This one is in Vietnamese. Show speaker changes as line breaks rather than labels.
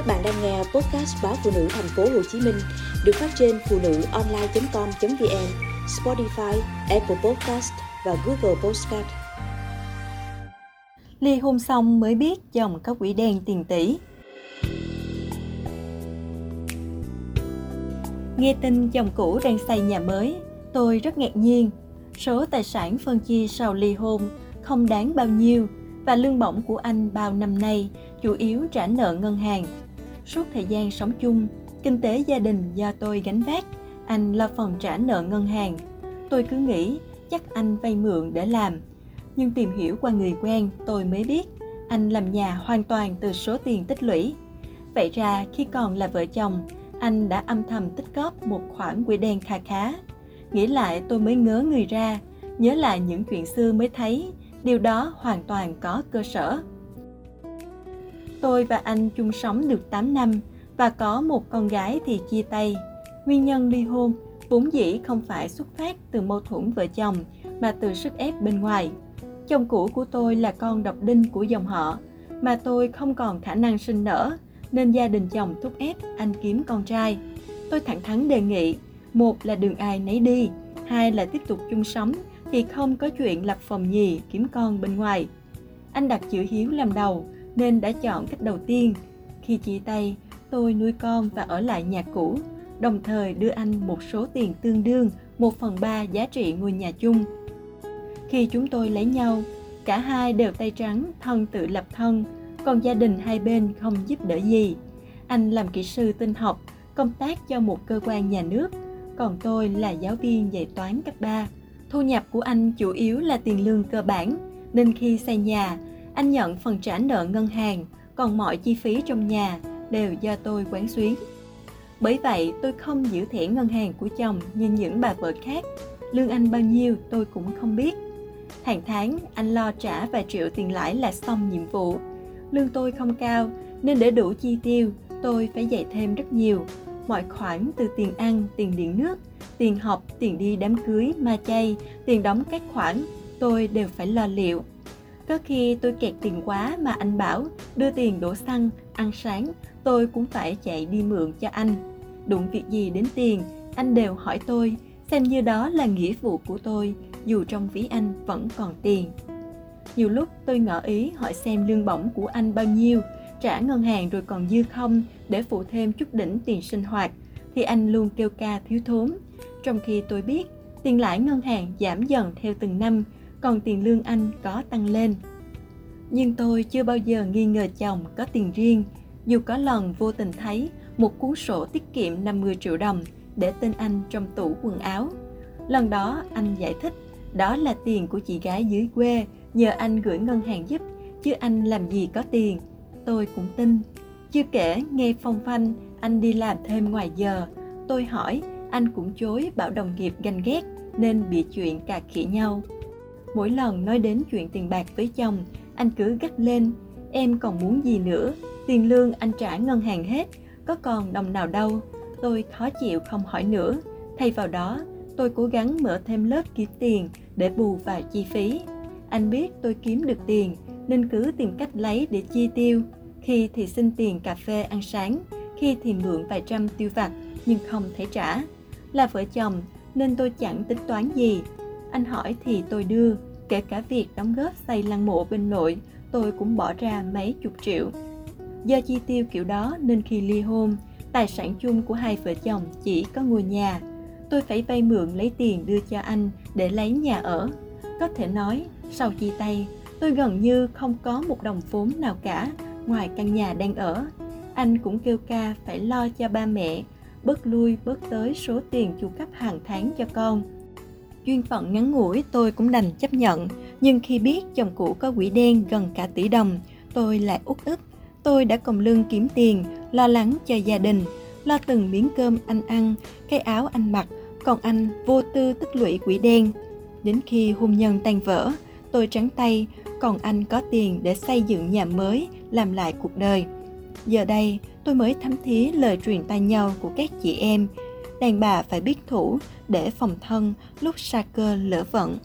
Các bạn đang nghe podcast báo phụ nữ thành phố Hồ Chí Minh được phát trên phụ nữ online.com.vn, Spotify, Apple Podcast và Google Podcast.
Ly hôn xong mới biết chồng có quỷ đen tiền tỷ. Nghe tin chồng cũ đang xây nhà mới, tôi rất ngạc nhiên. Số tài sản phân chia sau ly hôn không đáng bao nhiêu và lương bổng của anh bao năm nay chủ yếu trả nợ ngân hàng. Suốt thời gian sống chung, kinh tế gia đình do tôi gánh vác, anh lo phần trả nợ ngân hàng. Tôi cứ nghĩ chắc anh vay mượn để làm. Nhưng tìm hiểu qua người quen, tôi mới biết anh làm nhà hoàn toàn từ số tiền tích lũy. Vậy ra khi còn là vợ chồng, anh đã âm thầm tích góp một khoản quỹ đen kha khá. Nghĩ lại tôi mới ngớ người ra, nhớ lại những chuyện xưa mới thấy điều đó hoàn toàn có cơ sở. Tôi và anh chung sống được 8 năm và có một con gái thì chia tay. Nguyên nhân ly hôn vốn dĩ không phải xuất phát từ mâu thuẫn vợ chồng mà từ sức ép bên ngoài. Chồng cũ của tôi là con độc đinh của dòng họ, mà tôi không còn khả năng sinh nở, nên gia đình chồng thúc ép anh kiếm con trai. Tôi thẳng thắn đề nghị, một là đường ai nấy đi, hai là tiếp tục chung sống thì không có chuyện lập phòng nhì kiếm con bên ngoài. Anh đặt chữ hiếu làm đầu nên đã chọn cách đầu tiên. Khi chia tay, tôi nuôi con và ở lại nhà cũ, đồng thời đưa anh một số tiền tương đương 1 phần 3 giá trị ngôi nhà chung. Khi chúng tôi lấy nhau, cả hai đều tay trắng, thân tự lập thân, còn gia đình hai bên không giúp đỡ gì. Anh làm kỹ sư tinh học, công tác cho một cơ quan nhà nước, còn tôi là giáo viên dạy toán cấp 3. Thu nhập của anh chủ yếu là tiền lương cơ bản, nên khi xây nhà, anh nhận phần trả nợ ngân hàng, còn mọi chi phí trong nhà đều do tôi quán xuyến. Bởi vậy, tôi không giữ thẻ ngân hàng của chồng như những bà vợ khác. Lương anh bao nhiêu tôi cũng không biết. Hàng tháng, anh lo trả vài triệu tiền lãi là xong nhiệm vụ. Lương tôi không cao, nên để đủ chi tiêu, tôi phải dạy thêm rất nhiều. Mọi khoản từ tiền ăn, tiền điện nước, tiền học, tiền đi đám cưới, ma chay, tiền đóng các khoản, tôi đều phải lo liệu. Có khi tôi kẹt tiền quá mà anh bảo đưa tiền đổ xăng, ăn sáng, tôi cũng phải chạy đi mượn cho anh. Đụng việc gì đến tiền, anh đều hỏi tôi, xem như đó là nghĩa vụ của tôi, dù trong ví anh vẫn còn tiền. Nhiều lúc tôi ngỏ ý hỏi xem lương bổng của anh bao nhiêu, trả ngân hàng rồi còn dư không để phụ thêm chút đỉnh tiền sinh hoạt, thì anh luôn kêu ca thiếu thốn. Trong khi tôi biết tiền lãi ngân hàng giảm dần theo từng năm, còn tiền lương anh có tăng lên. Nhưng tôi chưa bao giờ nghi ngờ chồng có tiền riêng, dù có lần vô tình thấy một cuốn sổ tiết kiệm 50 triệu đồng để tên anh trong tủ quần áo. Lần đó anh giải thích đó là tiền của chị gái dưới quê nhờ anh gửi ngân hàng giúp, chứ anh làm gì có tiền. Tôi cũng tin. Chưa kể nghe phong phanh anh đi làm thêm ngoài giờ. Tôi hỏi, anh cũng chối bảo đồng nghiệp ganh ghét nên bị chuyện cà khịa nhau. Mỗi lần nói đến chuyện tiền bạc với chồng, anh cứ gắt lên, em còn muốn gì nữa, tiền lương anh trả ngân hàng hết, có còn đồng nào đâu. Tôi khó chịu không hỏi nữa, thay vào đó tôi cố gắng mở thêm lớp kiếm tiền để bù vào chi phí. Anh biết tôi kiếm được tiền nên cứ tìm cách lấy để chi tiêu. Khi thì xin tiền cà phê ăn sáng, khi thì mượn vài trăm tiêu vặt nhưng không thể trả. Là vợ chồng nên tôi chẳng tính toán gì. Anh hỏi thì tôi đưa, kể cả việc đóng góp xây lăng mộ bên nội, tôi cũng bỏ ra mấy chục triệu. Do chi tiêu kiểu đó nên khi ly hôn, tài sản chung của hai vợ chồng chỉ có ngôi nhà. Tôi phải vay mượn lấy tiền đưa cho anh để lấy nhà ở. Có thể nói, sau chia tay, tôi gần như không có một đồng vốn nào cả ngoài căn nhà đang ở. Anh cũng kêu ca phải lo cho ba mẹ, bớt lui bớt tới số tiền chu cấp hàng tháng cho con. Duyên phận ngắn ngủi tôi cũng đành chấp nhận, nhưng khi biết chồng cũ có quỹ đen gần cả tỷ đồng, tôi lại út ức. Tôi đã còng lưng kiếm tiền, lo lắng cho gia đình, lo từng miếng cơm anh ăn, cái áo anh mặc, còn anh vô tư tích lũy quỹ đen. Đến khi hôn nhân tan vỡ, tôi trắng tay, còn anh có tiền để xây dựng nhà mới, làm lại cuộc đời. Giờ đây, tôi mới thấm thía lời truyền tai nhau của các chị em. Đàn bà phải biết thủ để phòng thân lúc sa cơ lỡ vận.